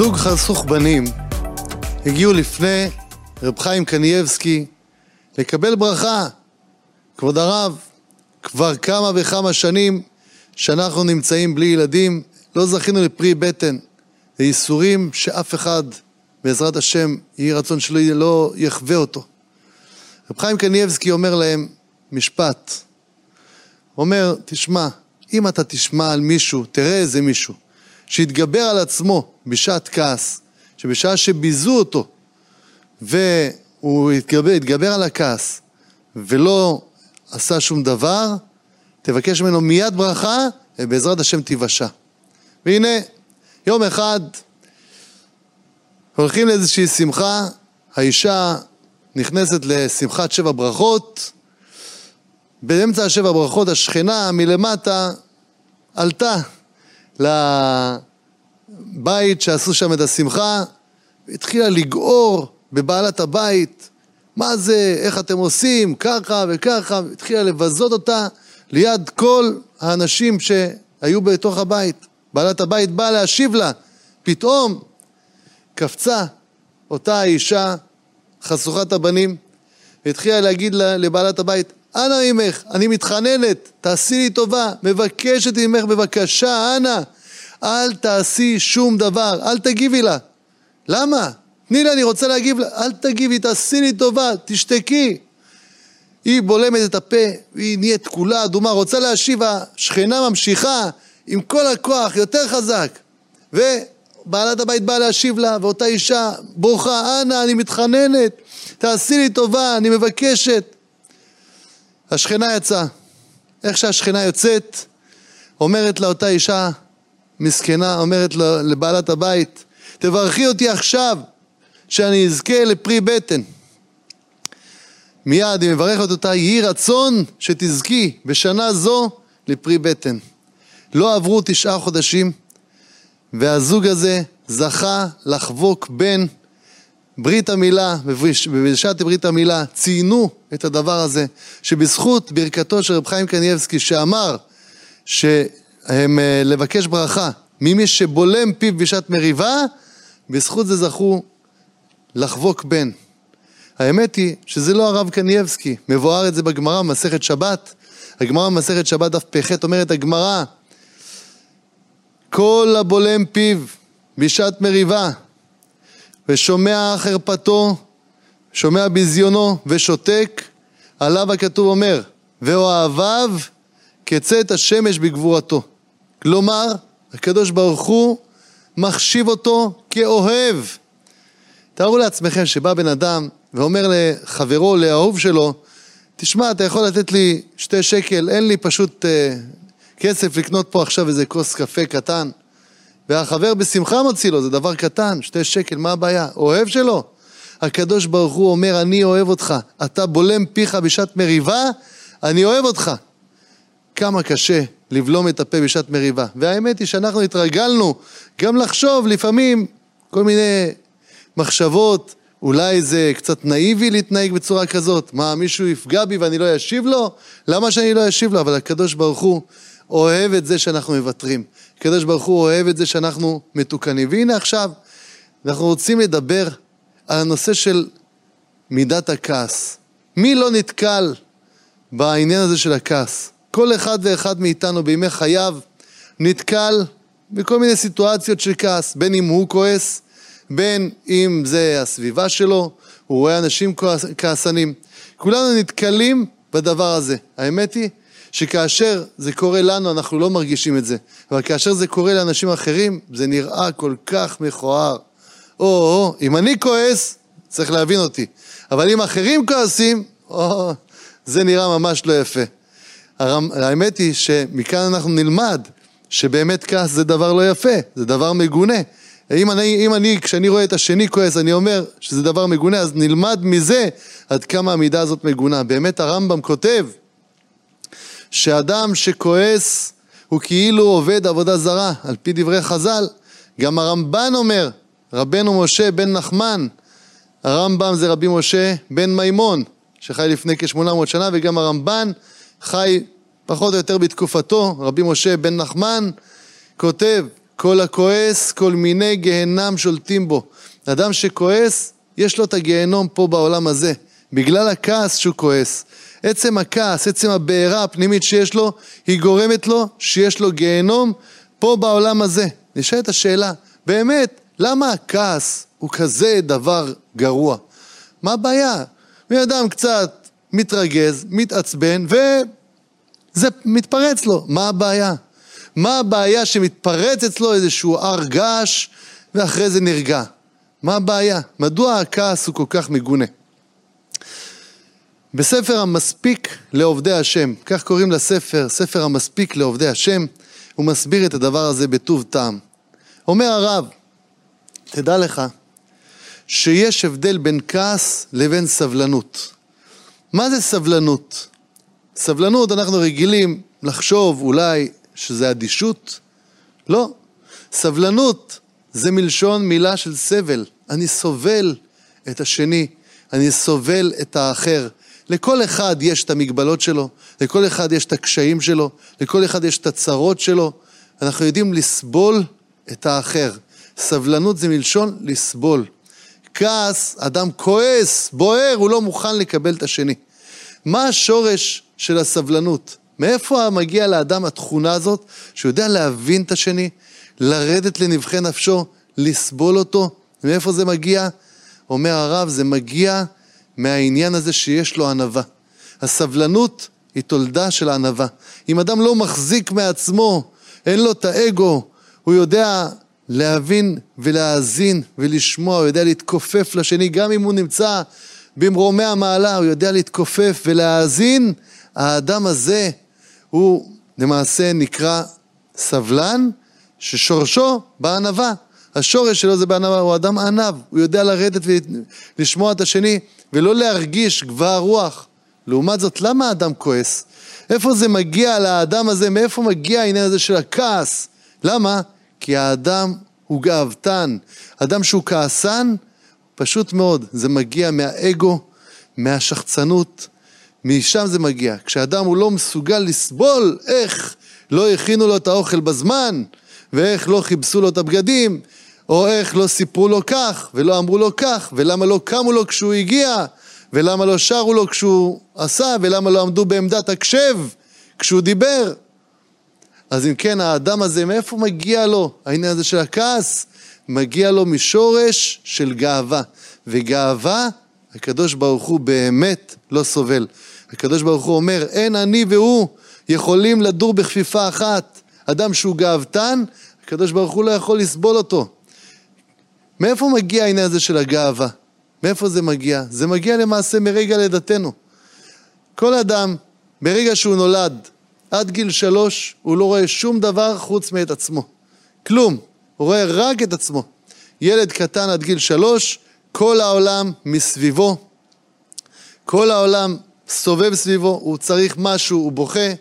זוג חסוך בנים הגיעו לפני רב חיים קנייבסקי לקבל ברכה. כבוד הרב, כבר כמה וכמה שנים שאנחנו נמצאים בלי ילדים, לא זכינו לפרי בטן. זה ייסורים שאף אחד, בעזרת השם, יהי רצון שלא לא יחווה אותו. רב חיים קנייבסקי אומר להם משפט. אומר, תשמע, אם אתה תשמע על מישהו, תראה איזה מישהו, שהתגבר על עצמו בשעת כעס, שבשעה שביזו אותו, והוא התגבר, התגבר על הכעס, ולא עשה שום דבר, תבקש ממנו מיד ברכה, ובעזרת השם תיוושע. והנה, יום אחד הולכים לאיזושהי שמחה, האישה נכנסת לשמחת שבע ברכות, באמצע השבע ברכות השכנה מלמטה עלתה לבית שעשו שם את השמחה, והתחילה לגעור בבעלת הבית, מה זה, איך אתם עושים, ככה וככה, התחילה לבזות אותה ליד כל האנשים שהיו בתוך הבית. בעלת הבית באה להשיב לה, פתאום קפצה אותה האישה חשוכת הבנים והתחילה להגיד לבעלת הבית, אנא ממך, אני מתחננת, תעשי לי טובה, מבקשת ממך בבקשה, אנא, אל תעשי שום דבר, אל תגיבי לה. למה? תני לה, אני רוצה להגיב לה, אל תגיבי, תעשי לי טובה, תשתקי. היא בולמת את הפה, והיא נהיית כולה אדומה, רוצה להשיב, השכנה ממשיכה עם כל הכוח, יותר חזק. ובעלת הבית באה להשיב לה, ואותה אישה בוכה, אנא, אני מתחננת, תעשי לי טובה, אני מבקשת. השכנה יצאה. איך שהשכנה יוצאת, אומרת לה אותה אישה מסכנה, אומרת לבעלת הבית, תברכי אותי עכשיו, שאני אזכה לפרי בטן. מיד היא מברכת אותה, יהי רצון שתזכי בשנה זו לפרי בטן. לא עברו תשעה חודשים, והזוג הזה זכה לחבוק בן ברית המילה, בשעת ברית המילה, ציינו את הדבר הזה, שבזכות ברכתו של רב חיים קנייבסקי שאמר שהם אה, לבקש ברכה ממי שבולם פיו בשעת מריבה, בזכות זה זכו לחבוק בן. האמת היא שזה לא הרב קנייבסקי, מבואר את זה בגמרא במסכת שבת. הגמרא במסכת שבת דף פח אומרת הגמרא כל הבולם פיו בשעת מריבה ושומע חרפתו, שומע ביזיונו ושותק, עליו הכתוב אומר, ואוהביו כצאת השמש בגבורתו. כלומר, הקדוש ברוך הוא מחשיב אותו כאוהב. תארו לעצמכם שבא בן אדם ואומר לחברו, לאהוב שלו, תשמע, אתה יכול לתת לי שתי שקל, אין לי פשוט אה, כסף לקנות פה עכשיו איזה כוס קפה קטן. והחבר בשמחה מוציא לו, זה דבר קטן, שתי שקל, מה הבעיה? אוהב שלו. הקדוש ברוך הוא אומר, אני אוהב אותך. אתה בולם פיך בשעת מריבה, אני אוהב אותך. כמה קשה לבלום את הפה בשעת מריבה. והאמת היא שאנחנו התרגלנו גם לחשוב לפעמים כל מיני מחשבות, אולי זה קצת נאיבי להתנהג בצורה כזאת. מה, מישהו יפגע בי ואני לא אשיב לו? למה שאני לא אשיב לו? אבל הקדוש ברוך הוא אוהב את זה שאנחנו מוותרים. הקדוש ברוך הוא אוהב את זה שאנחנו מתוקנים. והנה עכשיו, אנחנו רוצים לדבר על הנושא של מידת הכעס. מי לא נתקל בעניין הזה של הכעס? כל אחד ואחד מאיתנו בימי חייו נתקל בכל מיני סיטואציות של כעס, בין אם הוא כועס, בין אם זה הסביבה שלו, הוא רואה אנשים כעסנים. כולנו נתקלים בדבר הזה. האמת היא שכאשר זה קורה לנו אנחנו לא מרגישים את זה, אבל כאשר זה קורה לאנשים אחרים זה נראה כל כך מכוער. או, או, אם אני כועס, צריך להבין אותי, אבל אם אחרים כועסים, או, זה נראה ממש לא יפה. האמת היא שמכאן אנחנו נלמד שבאמת כעס זה דבר לא יפה, זה דבר מגונה. אם אני, אם אני, כשאני רואה את השני כועס, אני אומר שזה דבר מגונה, אז נלמד מזה עד כמה המידה הזאת מגונה. באמת הרמב"ם כותב שאדם שכועס הוא כאילו עובד עבודה זרה, על פי דברי חז"ל. גם הרמב"ן אומר, רבנו משה בן נחמן, הרמב"ם זה רבי משה בן מימון, שחי לפני כ-800 שנה, וגם הרמב"ן חי פחות או יותר בתקופתו, רבי משה בן נחמן, כותב, כל הכועס, כל מיני גהנם שולטים בו. אדם שכועס, יש לו את הגיהנום פה בעולם הזה, בגלל הכעס שהוא כועס. עצם הכעס, עצם הבעירה הפנימית שיש לו, היא גורמת לו שיש לו גיהנום פה בעולם הזה. נשאלת השאלה, באמת, למה הכעס הוא כזה דבר גרוע? מה הבעיה? בן אדם קצת מתרגז, מתעצבן, וזה מתפרץ לו. מה הבעיה? מה הבעיה שמתפרץ אצלו איזשהו הר געש ואחרי זה נרגע? מה הבעיה? מדוע הכעס הוא כל כך מגונה? בספר המספיק לעובדי השם, כך קוראים לספר, ספר המספיק לעובדי השם, הוא מסביר את הדבר הזה בטוב טעם. אומר הרב, תדע לך שיש הבדל בין כעס לבין סבלנות. מה זה סבלנות? סבלנות, אנחנו רגילים לחשוב אולי שזה אדישות? לא. סבלנות זה מלשון מילה של סבל. אני סובל את השני, אני סובל את האחר. לכל אחד יש את המגבלות שלו, לכל אחד יש את הקשיים שלו, לכל אחד יש את הצרות שלו. אנחנו יודעים לסבול את האחר. סבלנות זה מלשון לסבול. כעס, אדם כועס, בוער, הוא לא מוכן לקבל את השני. מה השורש של הסבלנות? מאיפה מגיע לאדם התכונה הזאת, שהוא יודע להבין את השני, לרדת לנבחי נפשו, לסבול אותו? מאיפה זה מגיע? אומר הרב, זה מגיע מהעניין הזה שיש לו ענווה. הסבלנות היא תולדה של ענווה. אם אדם לא מחזיק מעצמו, אין לו את האגו, הוא יודע להבין ולהאזין ולשמוע, הוא יודע להתכופף לשני, גם אם הוא נמצא במרומי המעלה, הוא יודע להתכופף ולהאזין, האדם הזה הוא למעשה נקרא סבלן, ששורשו בענווה. השורש שלו זה בענווה, הוא אדם ענב, הוא יודע לרדת ולשמוע את השני ולא להרגיש גבוה רוח. לעומת זאת, למה האדם כועס? איפה זה מגיע לאדם הזה? מאיפה מגיע העניין הזה של הכעס? למה? כי האדם הוא גאוותן. אדם שהוא כעסן, פשוט מאוד, זה מגיע מהאגו, מהשחצנות, משם זה מגיע. כשאדם הוא לא מסוגל לסבול איך לא הכינו לו את האוכל בזמן, ואיך לא כיבסו לו את הבגדים, או איך לא סיפרו לו כך, ולא אמרו לו כך, ולמה לא קמו לו כשהוא הגיע, ולמה לא שרו לו כשהוא עשה, ולמה לא עמדו בעמדת הקשב כשהוא דיבר. אז אם כן, האדם הזה, מאיפה מגיע לו העניין הזה של הכעס? מגיע לו משורש של גאווה. וגאווה, הקדוש ברוך הוא באמת לא סובל. הקדוש ברוך הוא אומר, אין אני והוא יכולים לדור בכפיפה אחת. אדם שהוא גאוותן, הקדוש ברוך הוא לא יכול לסבול אותו. מאיפה מגיע העניין הזה של הגאווה? מאיפה זה מגיע? זה מגיע למעשה מרגע לידתנו. כל אדם, ברגע שהוא נולד, עד גיל שלוש, הוא לא רואה שום דבר חוץ מאת עצמו. כלום. הוא רואה רק את עצמו. ילד קטן עד גיל שלוש, כל העולם מסביבו, כל העולם סובב סביבו, הוא צריך משהו, הוא בוכה,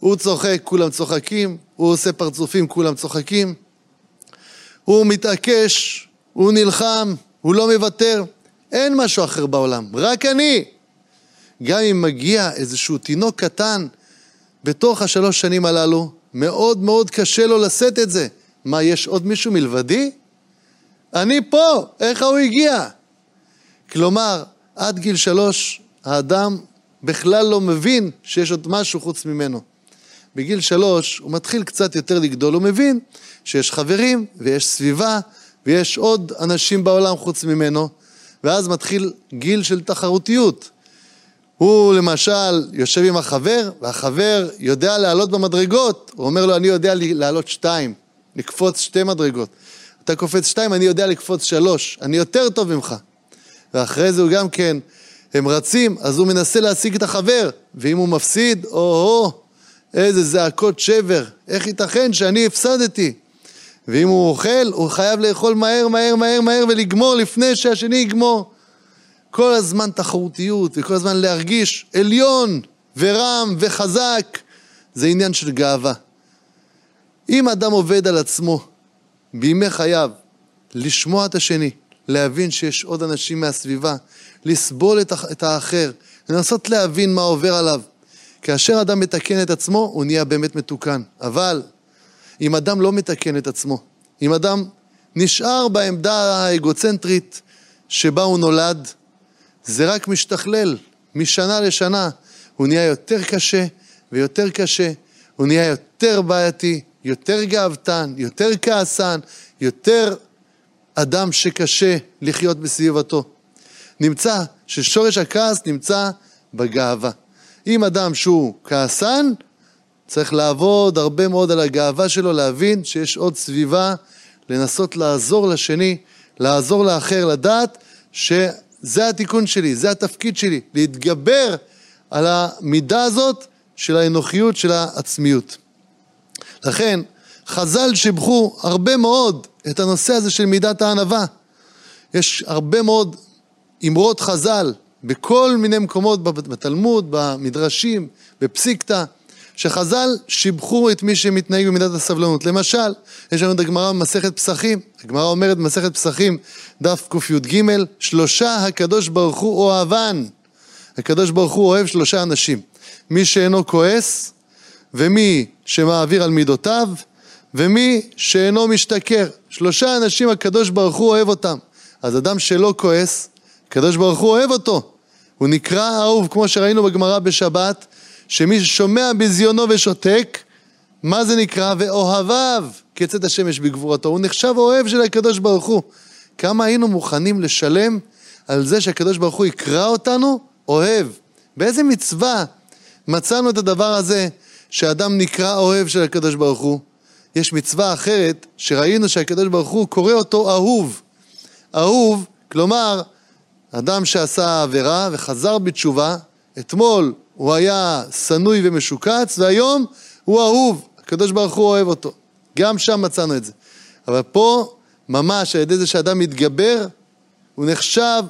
הוא צוחק, כולם צוחקים, הוא עושה פרצופים, כולם צוחקים, הוא מתעקש, הוא נלחם, הוא לא מוותר, אין משהו אחר בעולם, רק אני. גם אם מגיע איזשהו תינוק קטן בתוך השלוש שנים הללו, מאוד מאוד קשה לו לשאת את זה. מה, יש עוד מישהו מלבדי? אני פה, איך הוא הגיע? כלומר, עד גיל שלוש האדם בכלל לא מבין שיש עוד משהו חוץ ממנו. בגיל שלוש הוא מתחיל קצת יותר לגדול, הוא מבין שיש חברים ויש סביבה ויש עוד אנשים בעולם חוץ ממנו, ואז מתחיל גיל של תחרותיות. הוא למשל יושב עם החבר, והחבר יודע לעלות במדרגות, הוא אומר לו, אני יודע לעלות שתיים, לקפוץ שתי מדרגות. אתה קופץ שתיים, אני יודע לקפוץ שלוש, אני יותר טוב ממך. ואחרי זה הוא גם כן, הם רצים, אז הוא מנסה להשיג את החבר, ואם הוא מפסיד, או-הו, איזה זעקות שבר, איך ייתכן שאני הפסדתי? ואם הוא אוכל, הוא חייב לאכול מהר, מהר, מהר, מהר ולגמור לפני שהשני יגמור. כל הזמן תחרותיות וכל הזמן להרגיש עליון ורם וחזק, זה עניין של גאווה. אם אדם עובד על עצמו בימי חייו, לשמוע את השני, להבין שיש עוד אנשים מהסביבה, לסבול את האחר, לנסות להבין מה עובר עליו. כאשר אדם מתקן את עצמו, הוא נהיה באמת מתוקן. אבל אם אדם לא מתקן את עצמו, אם אדם נשאר בעמדה האגוצנטרית שבה הוא נולד, זה רק משתכלל משנה לשנה. הוא נהיה יותר קשה ויותר קשה, הוא נהיה יותר בעייתי, יותר גאוותן, יותר כעסן, יותר אדם שקשה לחיות בסביבתו. נמצא ששורש הכעס נמצא בגאווה. אם אדם שהוא כעסן, צריך לעבוד הרבה מאוד על הגאווה שלו, להבין שיש עוד סביבה, לנסות לעזור לשני, לעזור לאחר, לדעת שזה התיקון שלי, זה התפקיד שלי, להתגבר על המידה הזאת של האנוכיות, של העצמיות. לכן, חז"ל שיבחו הרבה מאוד את הנושא הזה של מידת הענווה. יש הרבה מאוד אמרות חז"ל בכל מיני מקומות בתלמוד, במדרשים, בפסיקתא, שחז"ל שיבחו את מי שמתנהג במידת הסבלנות. למשל, יש לנו את הגמרא במסכת פסחים, הגמרא אומרת במסכת פסחים, דף קי"ג, שלושה הקדוש ברוך הוא אוהבן. הקדוש ברוך הוא אוהב שלושה אנשים, מי שאינו כועס, ומי שמעביר על מידותיו, ומי שאינו משתכר. שלושה אנשים הקדוש ברוך הוא אוהב אותם. אז אדם שלא כועס, הקדוש ברוך הוא אוהב אותו. הוא נקרא אהוב, כמו שראינו בגמרא בשבת, שמי ששומע בזיונו ושותק, מה זה נקרא? ואוהביו כצאת השמש בגבורתו. הוא נחשב אוהב של הקדוש ברוך הוא. כמה היינו מוכנים לשלם על זה שהקדוש ברוך הוא יקרא אותנו אוהב. באיזה מצווה מצאנו את הדבר הזה שאדם נקרא אוהב של הקדוש ברוך הוא? יש מצווה אחרת שראינו שהקדוש ברוך הוא קורא אותו אהוב. אהוב, כלומר, אדם שעשה עבירה וחזר בתשובה, אתמול הוא היה שנוי ומשוקץ והיום הוא אהוב, הקדוש ברוך הוא אוהב אותו. גם שם מצאנו את זה. אבל פה, ממש על ידי זה שאדם מתגבר, הוא נחשב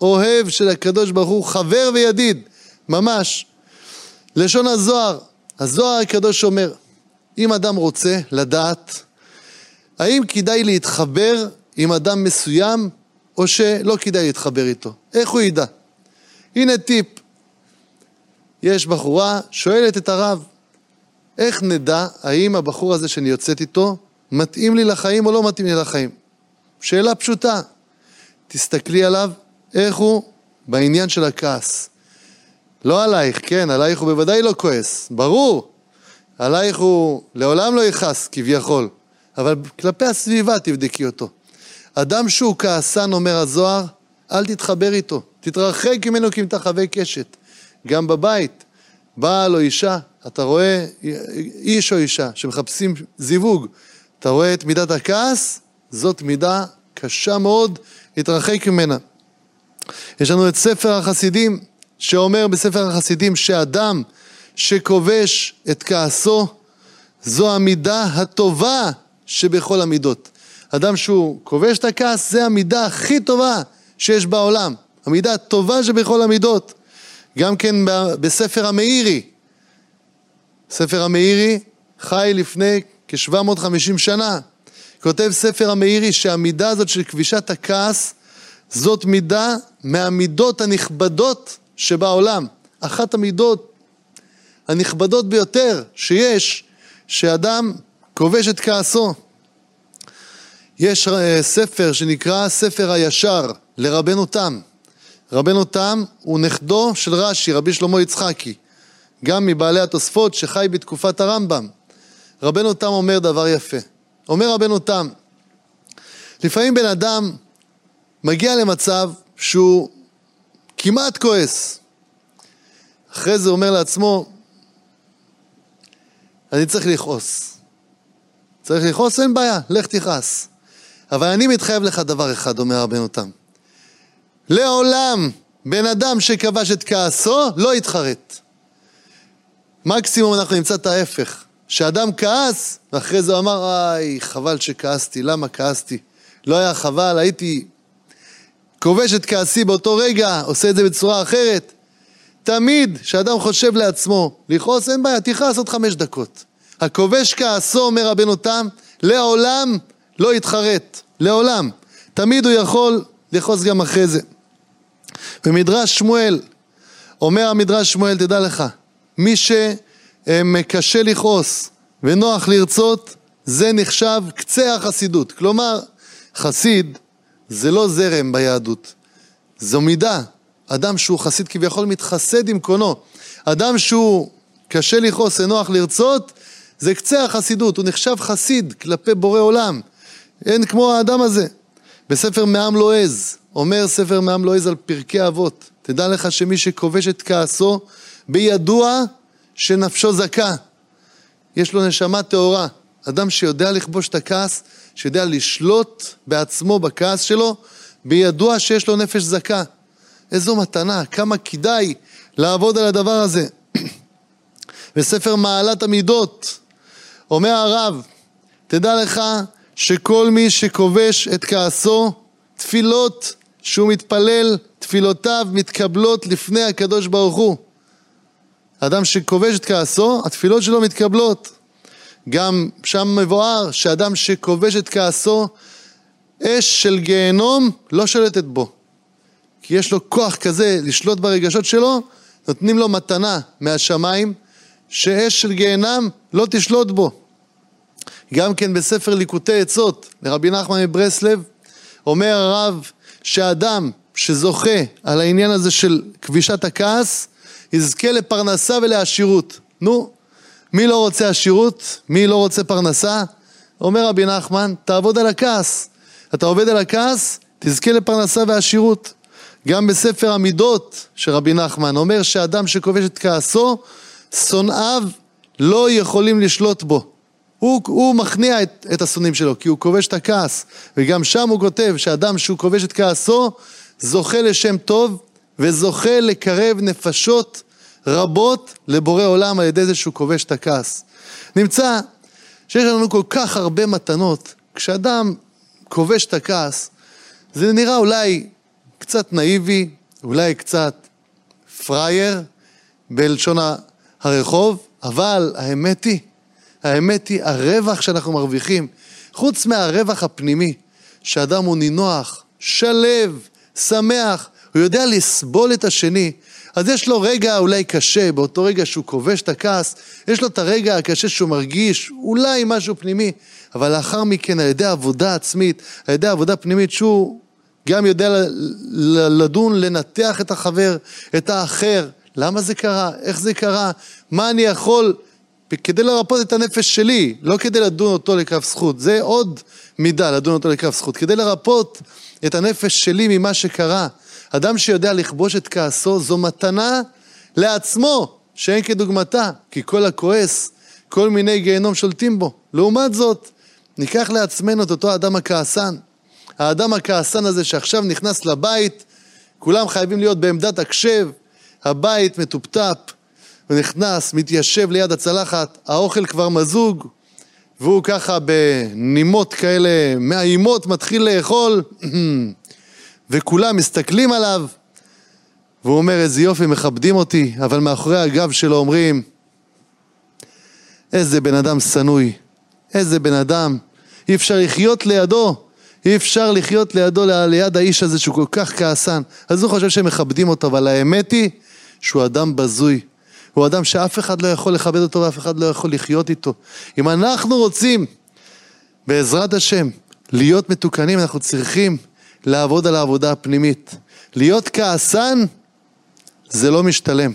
אוהב של הקדוש ברוך הוא, חבר וידיד, ממש. לשון הזוהר, הזוהר הקדוש אומר, אם אדם רוצה לדעת האם כדאי להתחבר עם אדם מסוים או שלא כדאי להתחבר איתו, איך הוא ידע? הנה טיפ, יש בחורה שואלת את הרב, איך נדע האם הבחור הזה שאני יוצאת איתו מתאים לי לחיים או לא מתאים לי לחיים? שאלה פשוטה, תסתכלי עליו, איך הוא בעניין של הכעס. לא עלייך, כן, עלייך הוא בוודאי לא כועס, ברור. עלייך הוא לעולם לא יכעס כביכול, אבל כלפי הסביבה תבדקי אותו. אדם שהוא כעסן, אומר הזוהר, אל תתחבר איתו, תתרחק ממנו כי אם תחווה קשת. גם בבית, בעל או אישה, אתה רואה איש או אישה שמחפשים זיווג, אתה רואה את מידת הכעס, זאת מידה קשה מאוד להתרחק ממנה. יש לנו את ספר החסידים, שאומר בספר החסידים שאדם שכובש את כעסו, זו המידה הטובה שבכל המידות. אדם שהוא כובש את הכעס, זה המידה הכי טובה שיש בעולם. המידה הטובה שבכל המידות. גם כן בספר המאירי. ספר המאירי חי לפני כ-750 שנה. כותב ספר המאירי שהמידה הזאת של כבישת הכעס זאת מידה מהמידות הנכבדות שבעולם. אחת המידות הנכבדות ביותר שיש, שאדם כובש את כעסו. יש אה, ספר שנקרא ספר הישר לרבנו תם. רבנו תם הוא נכדו של רש"י, רבי שלמה יצחקי, גם מבעלי התוספות שחי בתקופת הרמב"ם. רבנו תם אומר דבר יפה. אומר רבנו תם, לפעמים בן אדם מגיע למצב שהוא כמעט כועס. אחרי זה אומר לעצמו, אני צריך לכעוס. צריך לכעוס, אין בעיה, לך תכעס. אבל אני מתחייב לך דבר אחד, אומר רבנו תם. לעולם בן אדם שכבש את כעסו לא יתחרט. מקסימום אנחנו נמצא את ההפך, שאדם כעס, ואחרי זה הוא אמר, איי, חבל שכעסתי, למה כעסתי? לא היה חבל, הייתי כובש את כעסי באותו רגע, עושה את זה בצורה אחרת. תמיד כשאדם חושב לעצמו, לכעוס אין בעיה, תכעס עוד חמש דקות. הכובש כעסו, אומר רבנו תם, לעולם לא יתחרט, לעולם. תמיד הוא יכול לכעוס גם אחרי זה. במדרש שמואל, אומר המדרש שמואל, תדע לך, מי שקשה לכעוס ונוח לרצות, זה נחשב קצה החסידות. כלומר, חסיד זה לא זרם ביהדות, זו מידה. אדם שהוא חסיד כביכול מתחסד עם קונו. אדם שהוא קשה לכעוס, נוח לרצות, זה קצה החסידות, הוא נחשב חסיד כלפי בורא עולם. אין כמו האדם הזה. בספר מעם לועז, אומר ספר מעם לועז על פרקי אבות, תדע לך שמי שכובש את כעסו, בידוע שנפשו זכה. יש לו נשמה טהורה. אדם שיודע לכבוש את הכעס, שיודע לשלוט בעצמו בכעס שלו, בידוע שיש לו נפש זכה. איזו מתנה, כמה כדאי לעבוד על הדבר הזה. בספר מעלת המידות אומר הרב, תדע לך שכל מי שכובש את כעסו, תפילות שהוא מתפלל, תפילותיו מתקבלות לפני הקדוש ברוך הוא. אדם שכובש את כעסו, התפילות שלו מתקבלות. גם שם מבואר שאדם שכובש את כעסו, אש של גיהנום לא שולטת בו. כי יש לו כוח כזה לשלוט ברגשות שלו, נותנים לו מתנה מהשמיים, שאש של גיהנם לא תשלוט בו. גם כן בספר ליקוטי עצות לרבי נחמן מברסלב, אומר הרב שאדם שזוכה על העניין הזה של כבישת הכעס, יזכה לפרנסה ולעשירות. נו, מי לא רוצה עשירות? מי לא רוצה פרנסה? אומר רבי נחמן, תעבוד על הכעס. אתה עובד על הכעס, תזכה לפרנסה ועשירות. גם בספר המידות של רבי נחמן אומר שאדם שכובש את כעסו, שונאיו לא יכולים לשלוט בו. הוא, הוא מכניע את, את השונאים שלו, כי הוא כובש את הכעס. וגם שם הוא כותב שאדם שהוא כובש את כעסו, זוכה לשם טוב וזוכה לקרב נפשות רבות לבורא עולם על ידי זה שהוא כובש את הכעס. נמצא שיש לנו כל כך הרבה מתנות, כשאדם כובש את הכעס, זה נראה אולי קצת נאיבי, אולי קצת פראייר בלשון הרחוב, אבל האמת היא, האמת היא הרווח שאנחנו מרוויחים, חוץ מהרווח הפנימי, שאדם הוא נינוח, שלב, שמח, הוא יודע לסבול את השני, אז יש לו רגע אולי קשה, באותו רגע שהוא כובש את הכעס, יש לו את הרגע הקשה שהוא מרגיש אולי משהו פנימי, אבל לאחר מכן על ידי עבודה עצמית, על ידי עבודה פנימית שהוא גם יודע לדון, לנתח את החבר, את האחר, למה זה קרה, איך זה קרה, מה אני יכול, כדי לרפות את הנפש שלי, לא כדי לדון אותו לכף זכות, זה עוד מידה לדון אותו לכף זכות, כדי לרפות את הנפש שלי ממה שקרה. אדם שיודע לכבוש את כעסו זו מתנה לעצמו, שאין כדוגמתה, כי כל הכועס, כל מיני גיהנום שולטים בו. לעומת זאת, ניקח לעצמנו את אותו אדם הכעסן. האדם הכעסן הזה שעכשיו נכנס לבית, כולם חייבים להיות בעמדת הקשב, הבית מטופטפ, נכנס, מתיישב ליד הצלחת, האוכל כבר מזוג, והוא ככה בנימות כאלה מאיימות מתחיל לאכול, וכולם מסתכלים עליו, והוא אומר, איזה יופי, מכבדים אותי, אבל מאחורי הגב שלו אומרים, איזה בן אדם שנוי, איזה בן אדם, אי אפשר לחיות לידו, אי אפשר לחיות לידו, ליד האיש הזה שהוא כל כך כעסן. אז הוא חושב שהם מכבדים אותו, אבל האמת היא שהוא אדם בזוי. הוא אדם שאף אחד לא יכול לכבד אותו ואף אחד לא יכול לחיות איתו. אם אנחנו רוצים, בעזרת השם, להיות מתוקנים, אנחנו צריכים לעבוד על העבודה הפנימית. להיות כעסן זה לא משתלם.